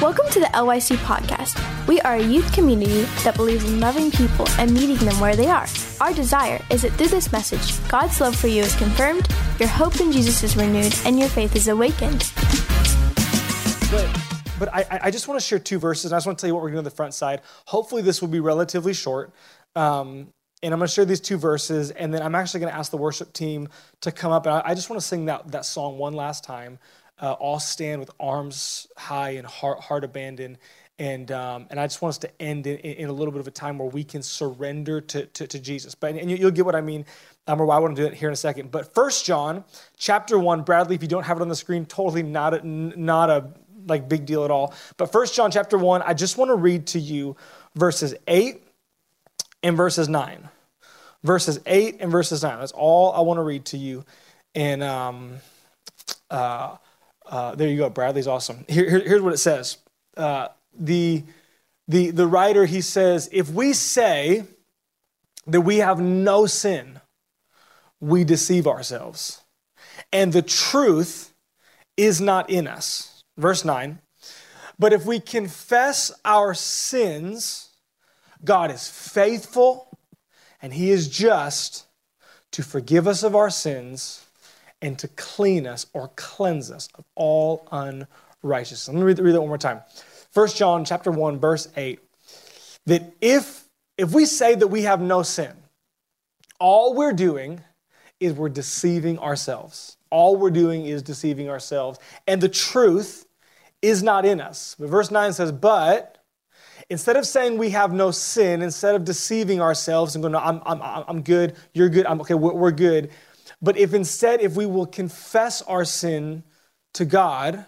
Welcome to the LYC podcast. We are a youth community that believes in loving people and meeting them where they are. Our desire is that through this message, God's love for you is confirmed, your hope in Jesus is renewed, and your faith is awakened. But, but I, I just want to share two verses, and I just want to tell you what we're going to do on the front side. Hopefully, this will be relatively short. Um, and I'm going to share these two verses, and then I'm actually going to ask the worship team to come up. And I, just want to sing that, that song one last time uh, all stand with arms high and heart, heart abandoned. And, um, and I just want us to end in, in, a little bit of a time where we can surrender to, to, to Jesus. But, and you, will get what I mean, um, or why I want to do it here in a second. But First John chapter 1, Bradley, if you don't have it on the screen, totally not a, not a like big deal at all. But First John chapter 1, I just want to read to you verses 8 and verses 9. Verses 8 and verses 9. That's all I want to read to you. And um, uh, uh, there you go. Bradley's awesome. Here, here, here's what it says. Uh, the, the, the writer, he says, if we say that we have no sin, we deceive ourselves. And the truth is not in us. Verse 9. But if we confess our sins, God is faithful and he is just to forgive us of our sins and to clean us or cleanse us of all unrighteousness. Let me read, read that one more time. 1 John chapter 1, verse 8. That if if we say that we have no sin, all we're doing is we're deceiving ourselves. All we're doing is deceiving ourselves. And the truth is not in us. But verse 9 says, But instead of saying we have no sin, instead of deceiving ourselves and going, no, I'm, I'm, I'm good, you're good, I'm okay, we're, we're good, but if instead, if we will confess our sin to God,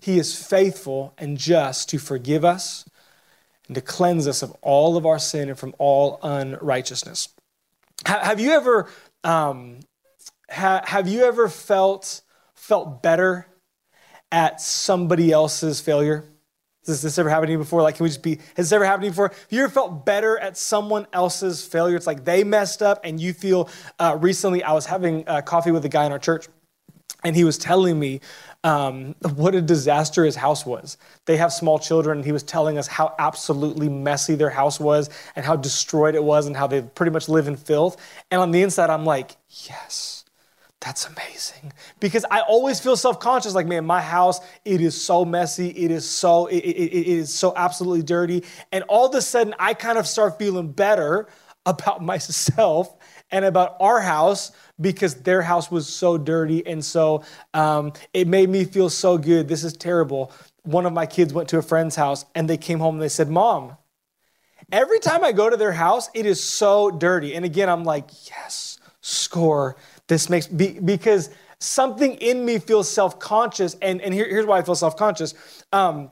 He is faithful and just to forgive us and to cleanse us of all of our sin and from all unrighteousness. Have you ever, um, have you ever felt felt better at somebody else's failure? Has this ever happened to you before? Like, can we just be, has this ever happened to you before? Have you ever felt better at someone else's failure? It's like they messed up and you feel, uh, recently I was having uh, coffee with a guy in our church and he was telling me um, what a disaster his house was. They have small children, and he was telling us how absolutely messy their house was and how destroyed it was and how they pretty much live in filth. And on the inside, I'm like, yes that's amazing. Because I always feel self-conscious, like, man, my house, it is so messy, it is so, it, it, it is so absolutely dirty. And all of a sudden, I kind of start feeling better about myself and about our house because their house was so dirty. And so um, it made me feel so good. This is terrible. One of my kids went to a friend's house and they came home and they said, Mom, every time I go to their house, it is so dirty. And again, I'm like, yes, score this makes, be, because something in me feels self conscious. And, and here, here's why I feel self conscious. Um,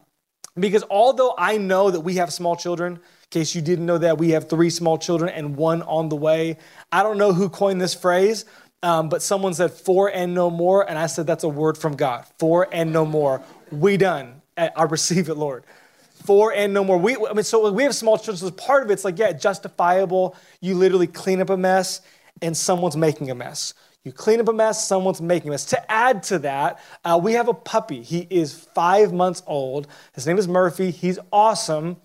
because although I know that we have small children, in case you didn't know that, we have three small children and one on the way. I don't know who coined this phrase, um, but someone said four and no more. And I said, that's a word from God. Four and no more. We done. I receive it, Lord. Four and no more. We, I mean, so we have small children. So part of it's like, yeah, justifiable. You literally clean up a mess and someone's making a mess. You clean up a mess, someone's making a mess. To add to that, uh, we have a puppy. He is five months old. His name is Murphy. He's awesome,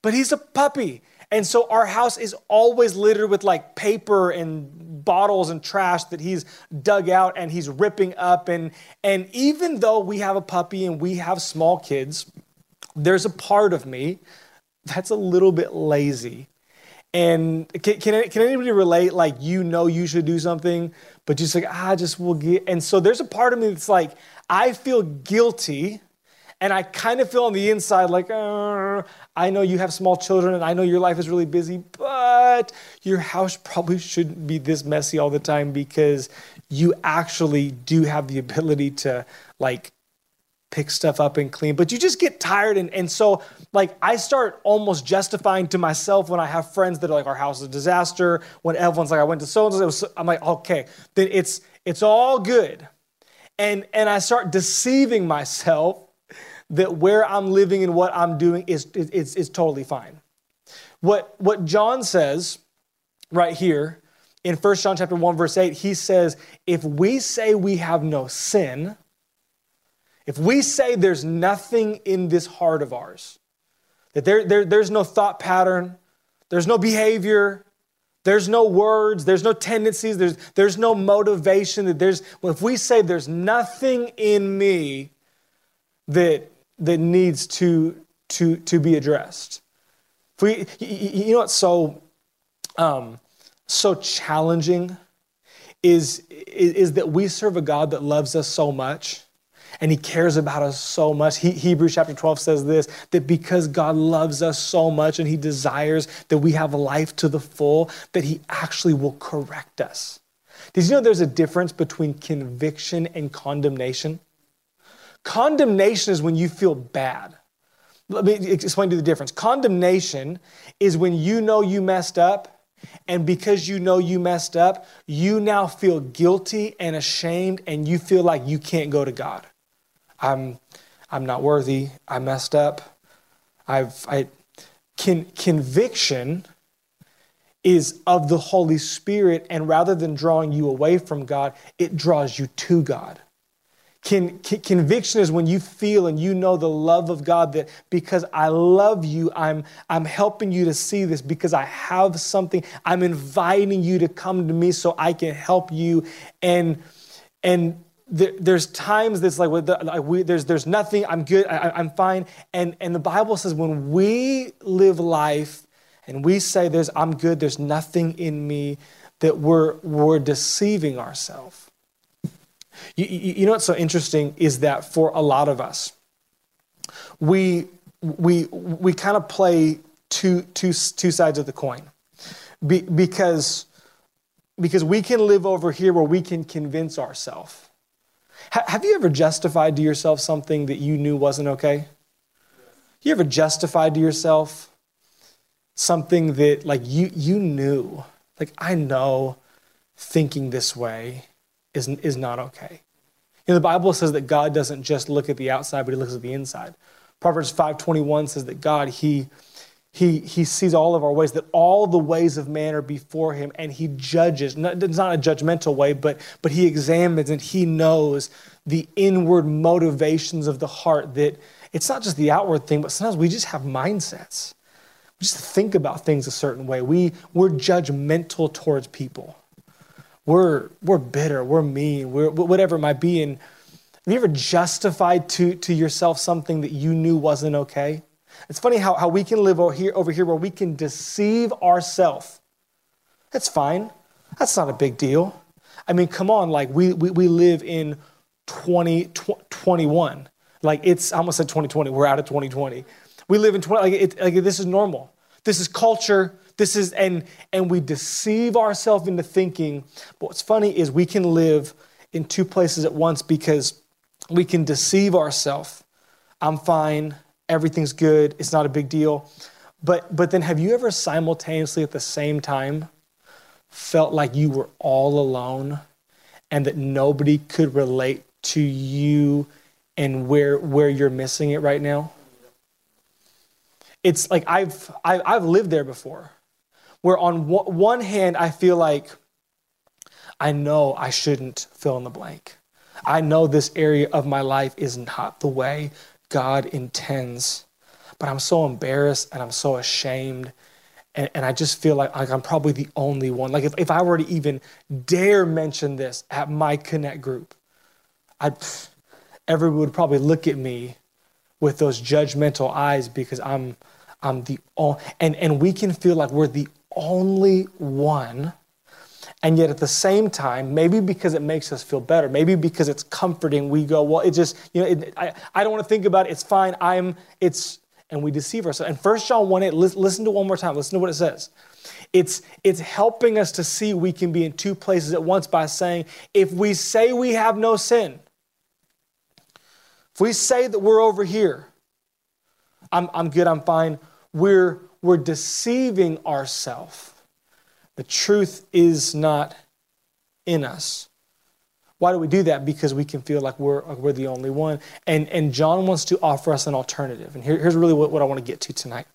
but he's a puppy. And so our house is always littered with like paper and bottles and trash that he's dug out and he's ripping up. And, and even though we have a puppy and we have small kids, there's a part of me that's a little bit lazy. And can, can, can anybody relate? Like, you know, you should do something, but just like, ah, just will get. And so there's a part of me that's like, I feel guilty. And I kind of feel on the inside like, uh, I know you have small children and I know your life is really busy, but your house probably shouldn't be this messy all the time because you actually do have the ability to like pick stuff up and clean, but you just get tired. And, and so, like, I start almost justifying to myself when I have friends that are like, our house is a disaster. When everyone's like, I went to so and so, I'm like, okay, then it's, it's all good. And, and I start deceiving myself that where I'm living and what I'm doing is, is, is totally fine. What, what John says right here in 1 John chapter 1, verse 8, he says, if we say we have no sin, if we say there's nothing in this heart of ours, that there, there, there's no thought pattern, there's no behavior, there's no words, there's no tendencies, there's, there's no motivation, that there's, well, if we say there's nothing in me that, that needs to, to, to be addressed. If we, you know what's so, um, so challenging is, is, is that we serve a God that loves us so much and he cares about us so much. He, Hebrews chapter 12 says this that because God loves us so much and he desires that we have life to the full, that he actually will correct us. Did you know there's a difference between conviction and condemnation? Condemnation is when you feel bad. Let me explain to you the difference. Condemnation is when you know you messed up and because you know you messed up, you now feel guilty and ashamed, and you feel like you can't go to God. I'm, I'm not worthy. I messed up. I've, I, con, conviction is of the Holy Spirit, and rather than drawing you away from God, it draws you to God. Con, con, conviction is when you feel and you know the love of God that because I love you, I'm, I'm helping you to see this because I have something. I'm inviting you to come to me so I can help you. And, and there, there's times that's like, like we, there's, there's nothing, I'm good, I, I'm fine. And, and the Bible says when we live life and we say there's, I'm good, there's nothing in me, that we're, we're deceiving ourselves. You, you know what's so interesting is that for a lot of us, we, we, we kind of play two, two, two sides of the coin. Be, because, because we can live over here where we can convince ourselves. Have you ever justified to yourself something that you knew wasn't okay? You ever justified to yourself something that like you you knew, like I know thinking this way is, is not okay. You know, the Bible says that God doesn't just look at the outside, but he looks at the inside. Proverbs 5.21 says that God, he, he, he sees all of our ways, that all the ways of man are before him, and he judges. It's not a judgmental way, but, but he examines and he knows the inward motivations of the heart that it's not just the outward thing, but sometimes we just have mindsets. We just think about things a certain way. We, we're judgmental towards people we're, we're bitter, we're mean, we're, whatever it might be. And have you ever justified to, to yourself something that you knew wasn't okay? It's funny how, how we can live over here, over here where we can deceive ourselves. That's fine. That's not a big deal. I mean, come on, like we, we, we live in 2021. like it's, I almost said 2020. We're out of 2020. We live in 20, like, it, like this is normal. This is culture. This is, and, and we deceive ourselves into thinking. But what's funny is we can live in two places at once because we can deceive ourselves. I'm fine. Everything's good. It's not a big deal. But, but then have you ever simultaneously at the same time felt like you were all alone and that nobody could relate to you and where, where you're missing it right now? It's like I've, I've lived there before where on one hand, I feel like I know I shouldn't fill in the blank. I know this area of my life is not the way God intends, but I'm so embarrassed and I'm so ashamed. And, and I just feel like, like I'm probably the only one. Like if, if I were to even dare mention this at my Connect group, I'd, everyone would probably look at me with those judgmental eyes because I'm, I'm the only, and, and we can feel like we're the only one. And yet at the same time, maybe because it makes us feel better, maybe because it's comforting, we go, well, it just, you know, it, I, I don't want to think about it. It's fine. I'm, it's, and we deceive ourselves. And 1 John 1 8, listen to one more time. Listen to what it says. It's, it's helping us to see we can be in two places at once by saying, if we say we have no sin, if we say that we're over here, I'm, I'm good, I'm fine, we're we're deceiving ourselves. The truth is not in us. Why do we do that? Because we can feel like we're, like we're the only one. And, and John wants to offer us an alternative. And here, here's really what, what I want to get to tonight.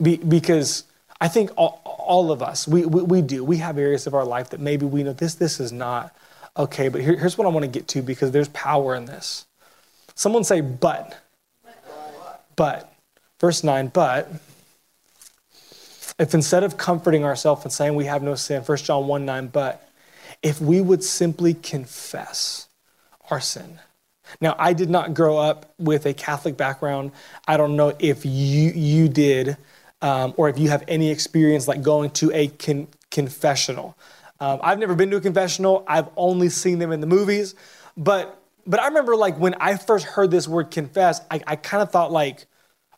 Be, because I, think all, all of us, we, we, we, do. We have areas of our life that maybe we know this, this is not okay, but here, here's what I want to get to because there's power in this. Someone say, but. But. Verse 9, but if instead of comforting ourselves and saying we have no sin, 1 John 1 9, but if we would simply confess our sin. Now, I did not grow up with a Catholic background. I don't know if you, you did um, or if you have any experience like going to a con- confessional. Um, I've never been to a confessional, I've only seen them in the movies. But, but I remember like when I first heard this word confess, I, I kind of thought like,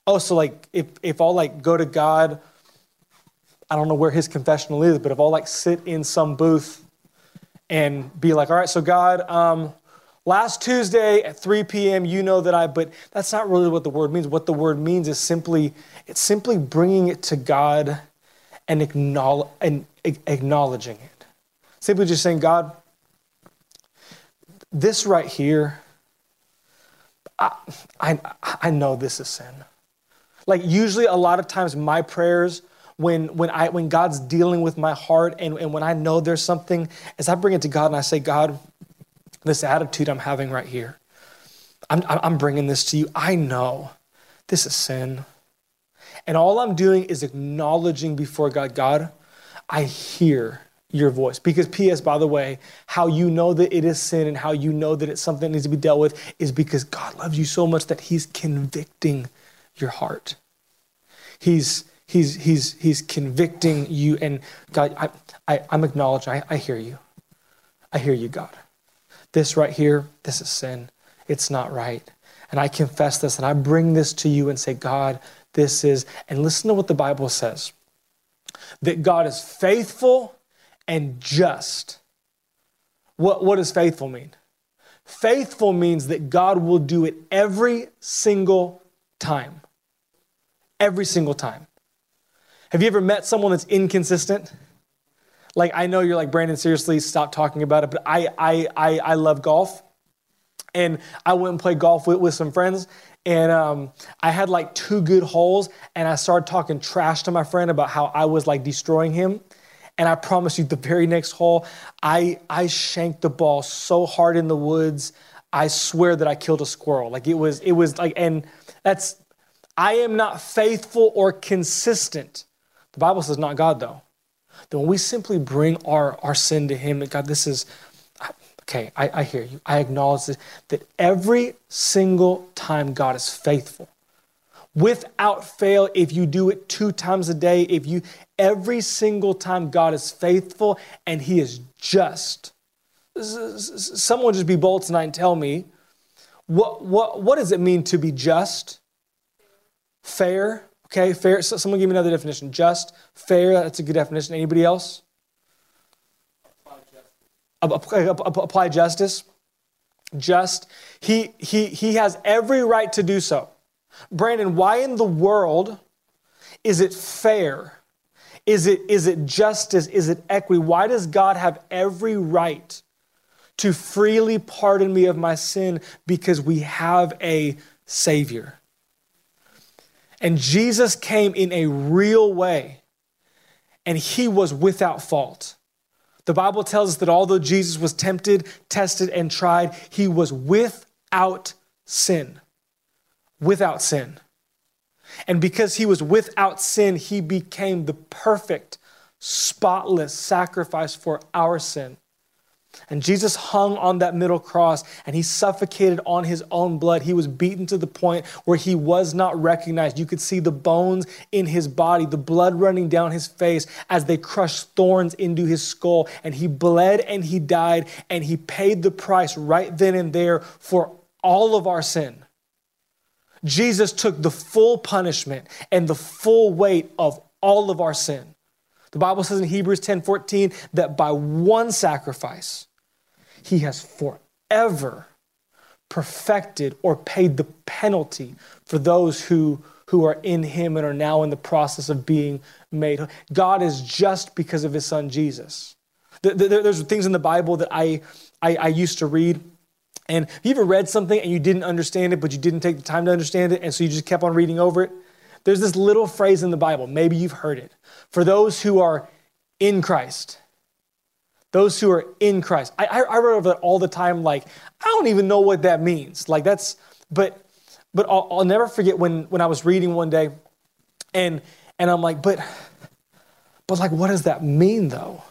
oh, so like if, if I'll like go to God, I don't know where his confessional is, but if I'll like sit in some booth and be like, all right, so God, um, last Tuesday at 3 p.m., you know that I, but that's not really what the word means. What the word means is simply, it's simply bringing it to God and, acknowledge, and acknowledging it. Simply just saying, God, this right here, I, I, I know this is sin. Like usually a lot of times my prayers when, when, I, when God's dealing with my heart and, and when I know there's something, as I bring it to God and I say, God, this attitude I'm having right here, I'm, I'm bringing this to you. I know this is sin. And all I'm doing is acknowledging before God, God, I hear your voice. Because, P.S., by the way, how you know that it is sin and how you know that it's something that needs to be dealt with is because God loves you so much that He's convicting your heart. He's He's, he's, he's convicting you. And God, I, I, I'm acknowledging, I, I hear you. I hear you, God. This right here, this is sin. It's not right. And I confess this and I bring this to you and say, God, this is, and listen to what the Bible says that God is faithful and just. What, what does faithful mean? Faithful means that God will do it every single time. Every single time. Have you ever met someone that's inconsistent? Like, I know you're like, Brandon, seriously, stop talking about it, but I, I, I, I love golf. And I went and played golf with, with some friends, and um, I had like two good holes, and I started talking trash to my friend about how I was like destroying him. And I promise you, the very next hole, I, I shanked the ball so hard in the woods. I swear that I killed a squirrel. Like it was, it was like, and that's, I am not faithful or consistent. The Bible says not God, though. Then when we simply bring our, our sin to Him, that God, this is, okay, I, I hear you. I acknowledge this, that every single time God is faithful. Without fail, if you do it two times a day, if you, every single time God is faithful and He is just. Someone just be bold tonight and tell me, what, what, what does it mean to be just? Fair? Okay, fair. So someone give me another definition. Just, fair, that's a good definition. Anybody else? Apply justice. Apply justice. Just. He, he, he has every right to do so. Brandon, why in the world is it fair? Is it, is it justice? Is it equity? Why does God have every right to freely pardon me of my sin? Because we have a Savior. And Jesus came in a real way, and he was without fault. The Bible tells us that although Jesus was tempted, tested, and tried, he was without sin. Without sin. And because he was without sin, he became the perfect, spotless sacrifice for our sin. And Jesus hung on that middle cross and he suffocated on his own blood. He was beaten to the point where he was not recognized. You could see the bones in his body, the blood running down his face as they crushed thorns into his skull. And he bled and he died and he paid the price right then and there for all of our sin. Jesus took the full punishment and the full weight of all of our sin. The Bible says in Hebrews 10 14 that by one sacrifice, he has forever perfected or paid the penalty for those who, who are in him and are now in the process of being made. God is just because of his son Jesus. There's things in the Bible that I, I, I used to read. And you ever read something and you didn't understand it, but you didn't take the time to understand it, and so you just kept on reading over it? There's this little phrase in the Bible, maybe you've heard it. For those who are in Christ, those who are in Christ. I, I, I read over that all the time, like, I don't even know what that means. Like, that's, but, but I'll, I'll never forget when, when I was reading one day and, and I'm like, but, but like, what does that mean though?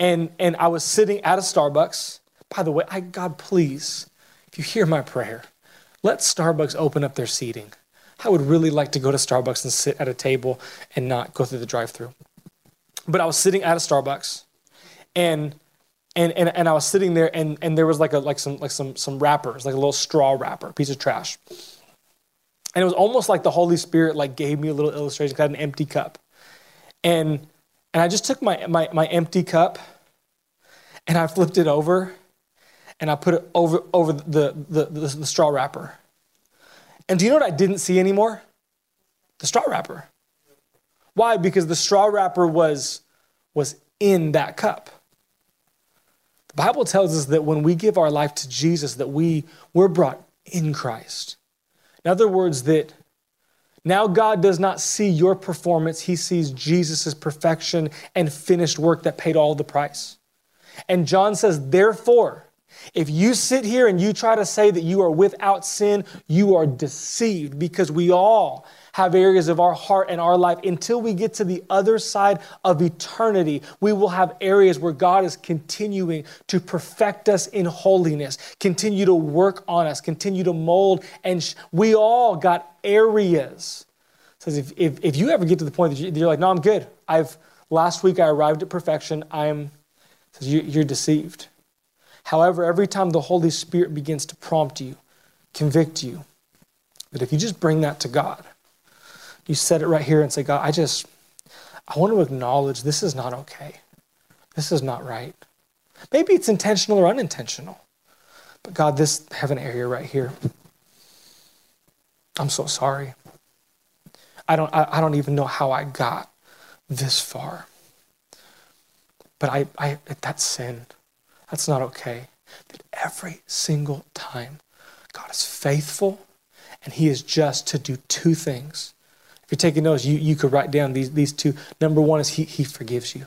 And, and I was sitting at a Starbucks. By the way, I, God, please, if you hear my prayer, let Starbucks open up their seating. I would really like to go to Starbucks and sit at a table and not go through the drive through. But I was sitting at a Starbucks and and, and, and I was sitting there and, and there was like a like some like some some wrappers, like a little straw wrapper, piece of trash. And it was almost like the Holy Spirit like gave me a little illustration, I had an empty cup. And and I just took my, my, my empty cup and I flipped it over and I put it over, over the, the, the, the straw wrapper. And do you know what I didn't see anymore? The straw wrapper. Why? Because the straw wrapper was, was in that cup. The Bible tells us that when we give our life to Jesus, that we, we're brought in Christ. In other words, that now God does not see your performance, He sees Jesus' perfection and finished work that paid all the price. And John says, therefore, if you sit here and you try to say that you are without sin, you are deceived because we all have areas of our heart and our life until we get to the other side of eternity. We will have areas where God is continuing to perfect us in holiness, continue to work on us, continue to mold. And sh- we all got areas. Says if, if, if you ever get to the point that you're like, no, I'm good. I've last week I arrived at perfection. I'm says you, you're deceived. However, every time the Holy Spirit begins to prompt you, convict you, that if you just bring that to God, you set it right here and say, God, I just, I want to acknowledge this is not okay. This is not right. Maybe it's intentional or unintentional. But God, this have an area right here. I'm so sorry. I don't, I, I don't even know how I got this far. But I, I, that's sin. That's not okay. That every single time God is faithful and He is just to do two things If you're taking notes, you, you could write down these, these two. Number one is he, he forgives you.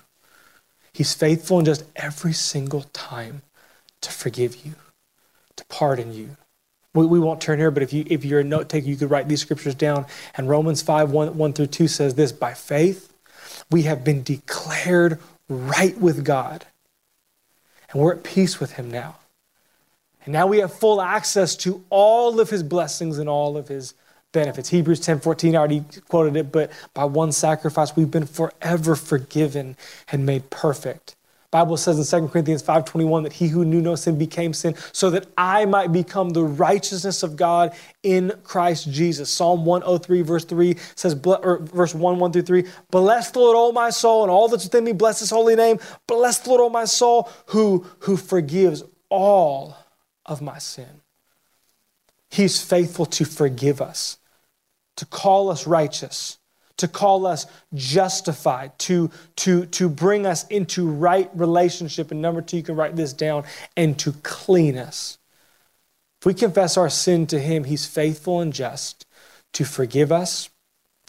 He's faithful and just every single time to forgive you, to pardon you. We, we won't turn here, but if, you, if you're a note taker, you could write these scriptures down. And Romans 5 1, 1 through 2 says this By faith, we have been declared right with God, and we're at peace with Him now. And now we have full access to all of His blessings and all of His benefits. Hebrews 10 14, I already quoted it, but by one sacrifice we've been forever forgiven and made perfect. Bible says in 2 Corinthians 5:21 that he who knew no sin became sin so that I might become the righteousness of God in Christ Jesus. Psalm 103 verse 3 says verse 1 1 through 3, bless the Lord, O my soul, and all that's within me, bless his holy name. Bless the Lord, O my soul, who who forgives all of my sin. He's faithful to forgive us to call us righteous, to call us justified, to, to, to bring us into right relationship. And number two, you can write this down, and to clean us. If we confess our sin to Him, He's faithful and just to forgive us.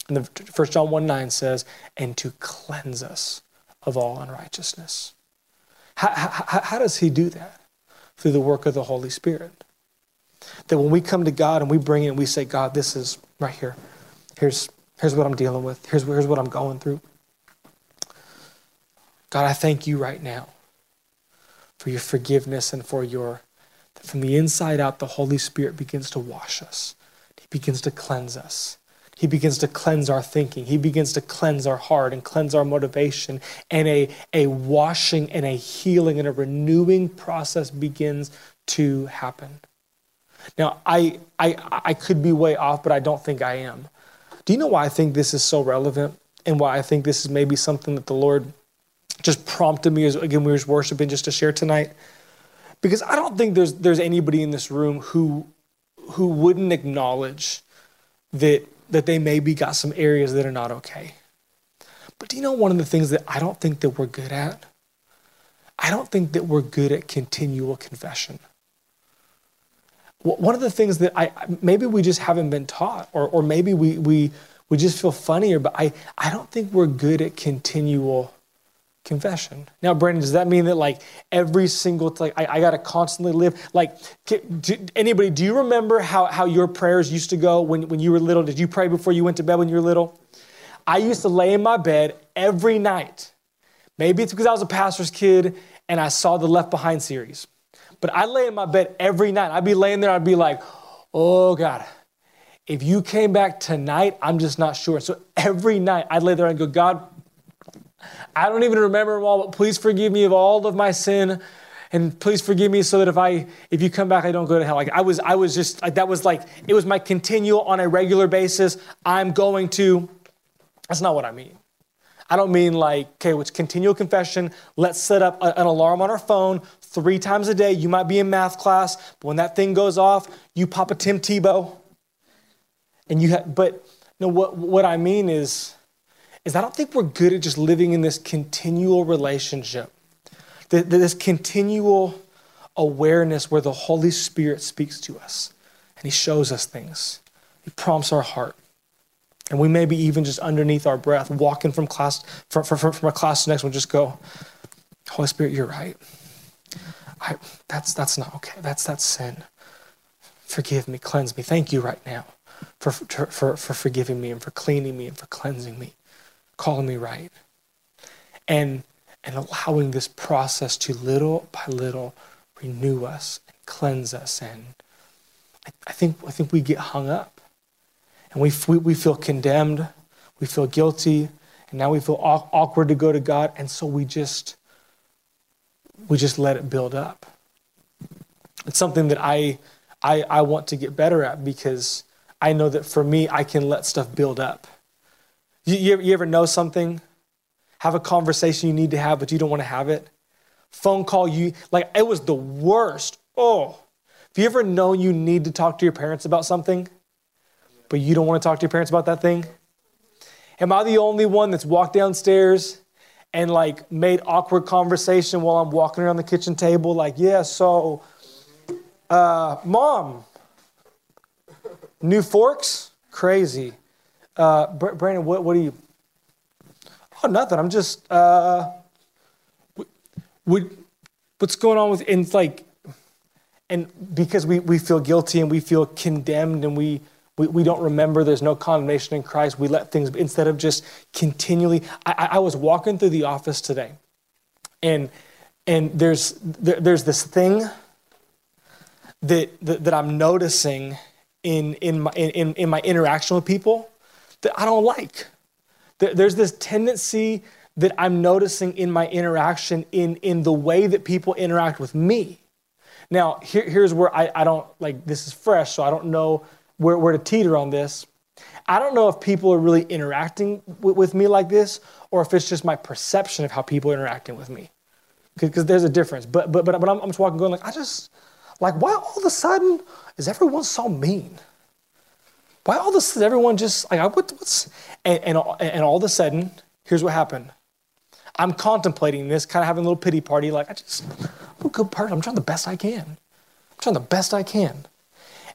And the 1 John 1 9 says, and to cleanse us of all unrighteousness. How, how, how does He do that? Through the work of the Holy Spirit. That when we come to God and we bring it and we say, God, this is right here. Here's, here's what I'm dealing with. Here's, here's what I'm going through. God, I thank you right now for your forgiveness and for your, from the inside out, the Holy Spirit begins to wash us. He begins to cleanse us. He begins to cleanse our thinking. He begins to cleanse our heart and cleanse our motivation. And a, a washing and a healing and a renewing process begins to happen. Now, I, I, I could be way off, but I don't think I am. Do you know why I think this is so relevant and why I think this is maybe something that the Lord just prompted me as again we were worshiping just to share tonight? Because I don't think there's there's anybody in this room who who wouldn't acknowledge that that they maybe got some areas that are not okay. But do you know one of the things that I don't think that we're good at? I don't think that we're good at continual confession one of the things that I maybe we just haven't been taught, or, or maybe we, we, we just feel funnier. But I, I don't think we're good at continual confession. Now, Brandon, does that mean that like every single like I, I got to constantly live like do, anybody? Do you remember how how your prayers used to go when when you were little? Did you pray before you went to bed when you were little? I used to lay in my bed every night. Maybe it's because I was a pastor's kid and I saw the Left Behind series. But I lay in my bed every night. I'd be laying there, I'd be like, oh God, if you came back tonight, I'm just not sure. So every night I'd lay there and go, God, I don't even remember them all, but please forgive me of all of my sin. And please forgive me so that if I if you come back, I don't go to hell. Like I was, I was just like that was like it was my continual on a regular basis. I'm going to. That's not what I mean. I don't mean like, okay, it's continual confession. Let's set up a, an alarm on our phone three times a day. You might be in math class, but when that thing goes off, you pop a Tim Tebow. And you have, but no, what, what I mean is, is I don't think we're good at just living in this continual relationship, this continual awareness where the Holy Spirit speaks to us and He shows us things. He prompts our heart. And we maybe even just underneath our breath, walking from class from, from, from a class to next one, just go, Holy Spirit, you're right. I, that's, that's not okay. That's, that's sin. Forgive me, cleanse me. Thank you right now for, for, for, for forgiving me and for cleaning me and for cleansing me, calling me right. And, and allowing this process to little by little renew us and cleanse us. And I, I think, I think we get hung up and we, we, feel condemned, we feel guilty, and now we feel awkward to go to God, and so we just we just let it build up. It's something that I I, I want to get better at because I know that for me, I can let stuff build up. You, you, you ever know something, have a conversation you need to have, but you don't want to have it? Phone call you, like it was the worst. Oh, have you ever known you need to talk to your parents about something? But you don't want to talk to your parents about that thing? Am I the only one that's walked downstairs and like made awkward conversation while I'm walking around the kitchen table? Like, yeah, so, uh, mom, new forks? Crazy. Uh, Brandon, what, what are you? Oh, nothing. I'm just, uh, what's going on with, and it's like, and because we, we feel guilty and we feel condemned and we, we, we don't remember there's no condemnation in Christ. We let things, instead of just continually. I, I was walking through the office today, and, and there's, there, there's this thing that, that, that I'm noticing in, in, my, in, in my interaction with people that I don't like. There's this tendency that I'm noticing in my interaction in, in the way that people interact with me. Now, here, here's where I, I don't like this is fresh, so I don't know where, where to teeter on this. I don't know if people are really interacting with, with me like this or if it's just my perception of how people are interacting with me. Because there's a difference. But, but, but, but I'm, I'm just walking going like, I just, like, why all of a sudden is everyone so mean? Why all this, everyone just, like, what, what's, and, and, and all of a sudden, here's what happened. I'm contemplating this, kind of having a little pity party, like, I just, I'm a good person. I'm trying the best I can. I'm trying the best I can.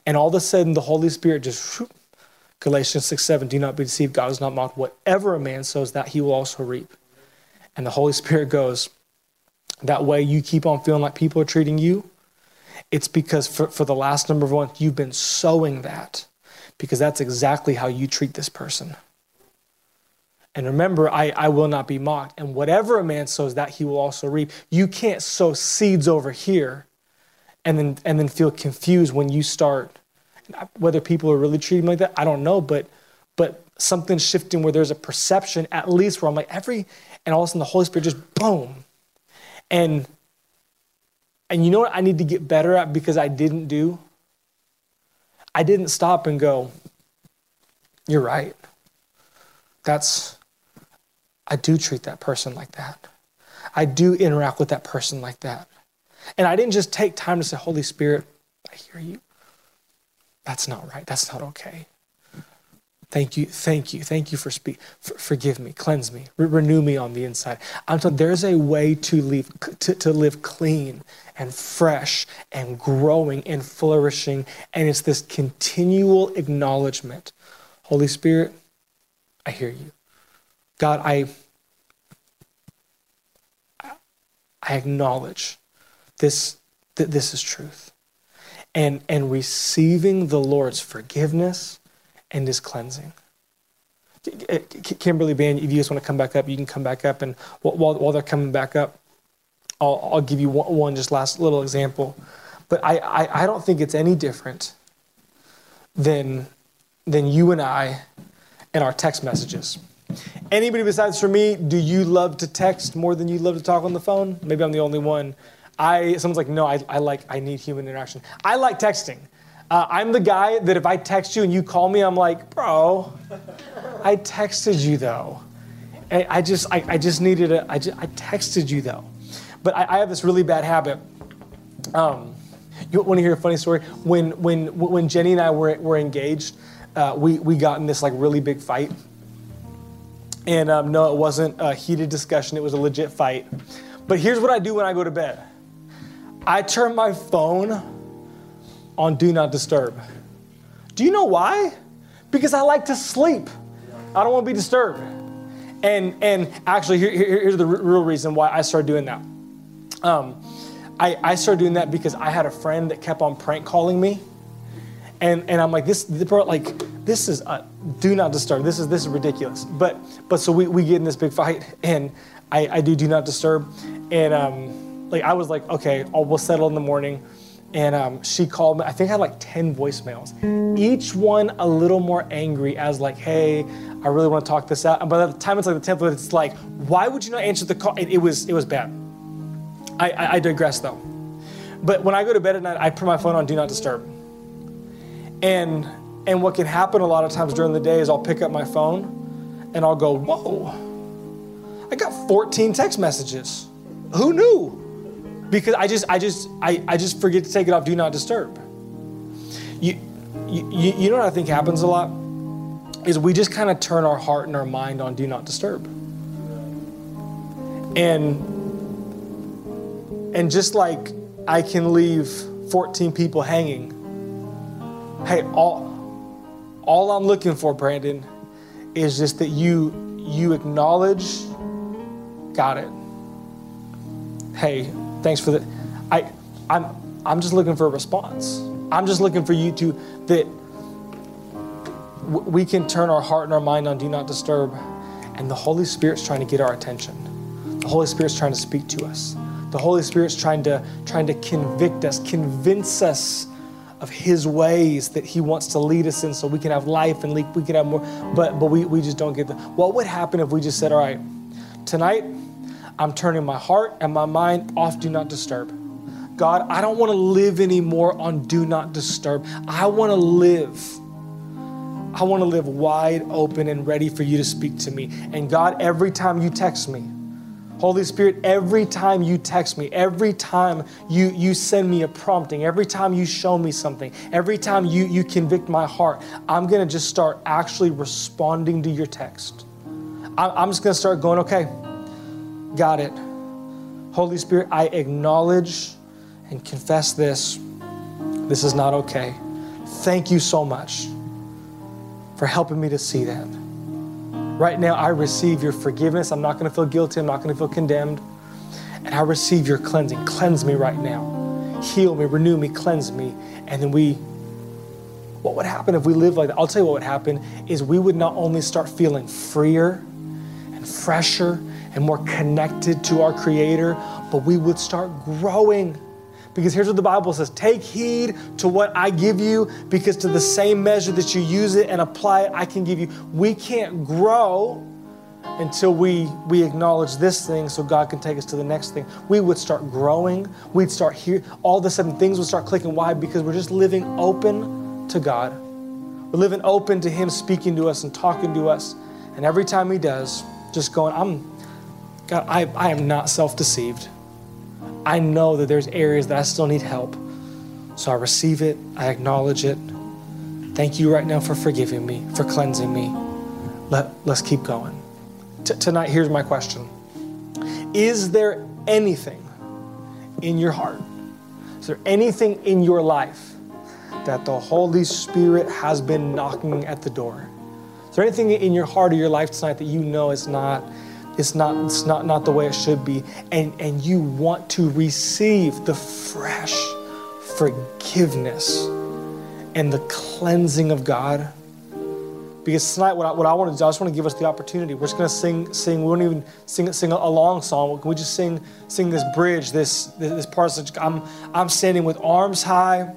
And all of a sudden, the Holy Spirit just, whoop, Galatians 6 7, do not be deceived. God is not mocked. Whatever a man sows, that he will also reap. And the Holy Spirit goes, that way you keep on feeling like people are treating you. It's because for, for the last number of months, you've been sowing that because that's exactly how you treat this person. And remember, I, I will not be mocked. And whatever a man sows, that he will also reap. You can't sow seeds over here and then and then feel confused when you start. Whether people are really treating me like that i don't know but but something's shifting where there's a perception at least where i'm like every and all of a sudden the holy spirit just boom. And and you know what i need to get better at because i didn't do? I didn't stop and go you're right. That's i do treat that person like that. I do interact with that person like that and I didn't just take time to say, Holy Spirit, I hear you. That's not right. That's not okay. Thank you, thank you, thank you for speak. For, forgive me, cleanse me, re- renew me on the inside. I'm telling there's a way to live to, to live clean and fresh and growing and flourishing, and it's this continual acknowledgement. Holy Spirit, I hear you. God, I, I acknowledge this, that this is truth. And, and receiving the Lord's forgiveness and his cleansing. Kimberly Band, if you guys want to come back up, you can come back up. And while, while they're coming back up, I'll, I'll give you one, one, just last little example. But I, I, I don't think it's any different than, than you and I and our text messages. Anybody besides for me, do you love to text more than you love to talk on the phone? Maybe I'm the only one. I someone's like, no, I, I like I need human interaction. I like texting. Uh, I'm the guy that if I text you and you call me, I'm like, bro, I texted you though. I, I just I, I, just needed a I just I texted you though. But I, I have this really bad habit. Um, you want to hear a funny story? When when when Jenny and I were were engaged, uh, we we got in this like really big fight and um, no, it wasn't a heated discussion, it was a legit fight. But here's what I do when I go to bed I turn my phone on Do Not Disturb. Do you know why? Because I like to sleep. I don't want to be disturbed. And, and actually, here, here's the real reason why I started doing that. Um, I, I started doing that because I had a friend that kept on prank calling me. And, and I'm like, this, bro, like, this is a, do not disturb. This is this is ridiculous. But but so we, we get in this big fight, and I, I do do not disturb, and um, like I was like, okay, I'll, we'll settle in the morning, and um, she called me. I think I had like ten voicemails, each one a little more angry, as like, hey, I really want to talk this out. And by the time it's like the tenth, it's like, why would you not answer the call? It, it was it was bad. I, I I digress though. But when I go to bed at night, I put my phone on do not disturb, and and what can happen a lot of times during the day is I'll pick up my phone and I'll go, whoa, I got 14 text messages. Who knew? Because I just, I just, I, I just forget to take it off do not disturb. You, you, you know what I think happens a lot? Is we just kind of turn our heart and our mind on do not disturb. And and just like I can leave 14 people hanging, hey, all all I'm looking for, Brandon, is just that you you acknowledge, got it. Hey, thanks for the. I I'm I'm just looking for a response. I'm just looking for you to that we can turn our heart and our mind on do not disturb, and the Holy Spirit's trying to get our attention. The Holy Spirit's trying to speak to us. The Holy Spirit's trying to trying to convict us, convince us of his ways that he wants to lead us in so we can have life and we can have more but but we, we just don't get that what would happen if we just said all right tonight i'm turning my heart and my mind off do not disturb. God i don't want to live anymore on do not disturb. I want to live. I want to live wide open and ready for you to speak to me. And god every time you text me Holy Spirit, every time you text me, every time you, you send me a prompting, every time you show me something, every time you, you convict my heart, I'm going to just start actually responding to your text. I'm just going to start going, okay, got it. Holy Spirit, I acknowledge and confess this. This is not okay. Thank you so much for helping me to see that. Right now, I receive your forgiveness. I'm not going to feel guilty. I'm not going to feel condemned. And I receive your cleansing. Cleanse me right now. Heal me, renew me, cleanse me. And then we, what would happen if we lived like that? I'll tell you what would happen is we would not only start feeling freer and fresher and more connected to our Creator, but we would start growing because here's what the Bible says Take heed to what I give you, because to the same measure that you use it and apply it, I can give you. We can't grow until we, we acknowledge this thing so God can take us to the next thing. We would start growing. We'd start here. All of a sudden, things would start clicking. Why? Because we're just living open to God. We're living open to Him speaking to us and talking to us. And every time He does, just going, I'm, God, I, I am not self deceived. I know that there's areas that I still need help. So I receive it, I acknowledge it. Thank you right now for forgiving me, for cleansing me. Let, let's keep going. T- tonight, here's my question Is there anything in your heart? Is there anything in your life that the Holy Spirit has been knocking at the door Is there anything in your heart or your life tonight that you know is not, it's not, it's not, not the way it should be, and, and you want to receive the fresh forgiveness and the cleansing of God? Because tonight, what I, what I want to do, I just want to give us the opportunity. We're just going to sing, sing. We won't even sing, sing a, long song. Can we just sing, sing this bridge, this, this, this I'm, I'm standing with arms high,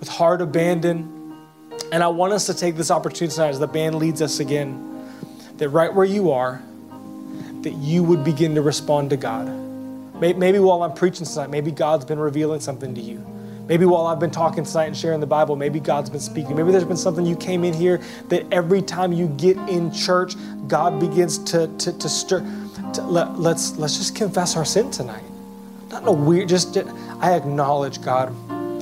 with heart abandoned. And I want us to take this opportunity tonight as the band leads us again, that right where you are, that you would begin to respond to God. Maybe while I'm preaching tonight, maybe God's been revealing something to you. Maybe while I've been talking tonight and sharing the Bible, maybe God's been speaking. Maybe there's been something you came in here that every time you get in church, God begins to, to, to stir. To, let, let's, let's just confess our sin tonight. Not no weird, just I acknowledge, God,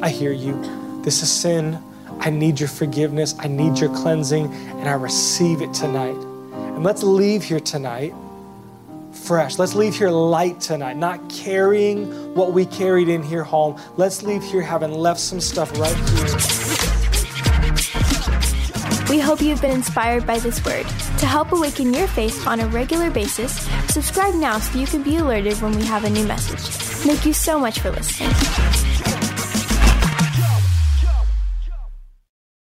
I hear you. This is sin. I need your forgiveness. I need your cleansing, and I receive it tonight. And let's leave here tonight fresh. Let's leave here light tonight, not carrying what we carried in here home. Let's leave here having left some stuff right here. We hope you've been inspired by this word. To help awaken your faith on a regular basis, subscribe now so you can be alerted when we have a new message. Thank you so much for listening.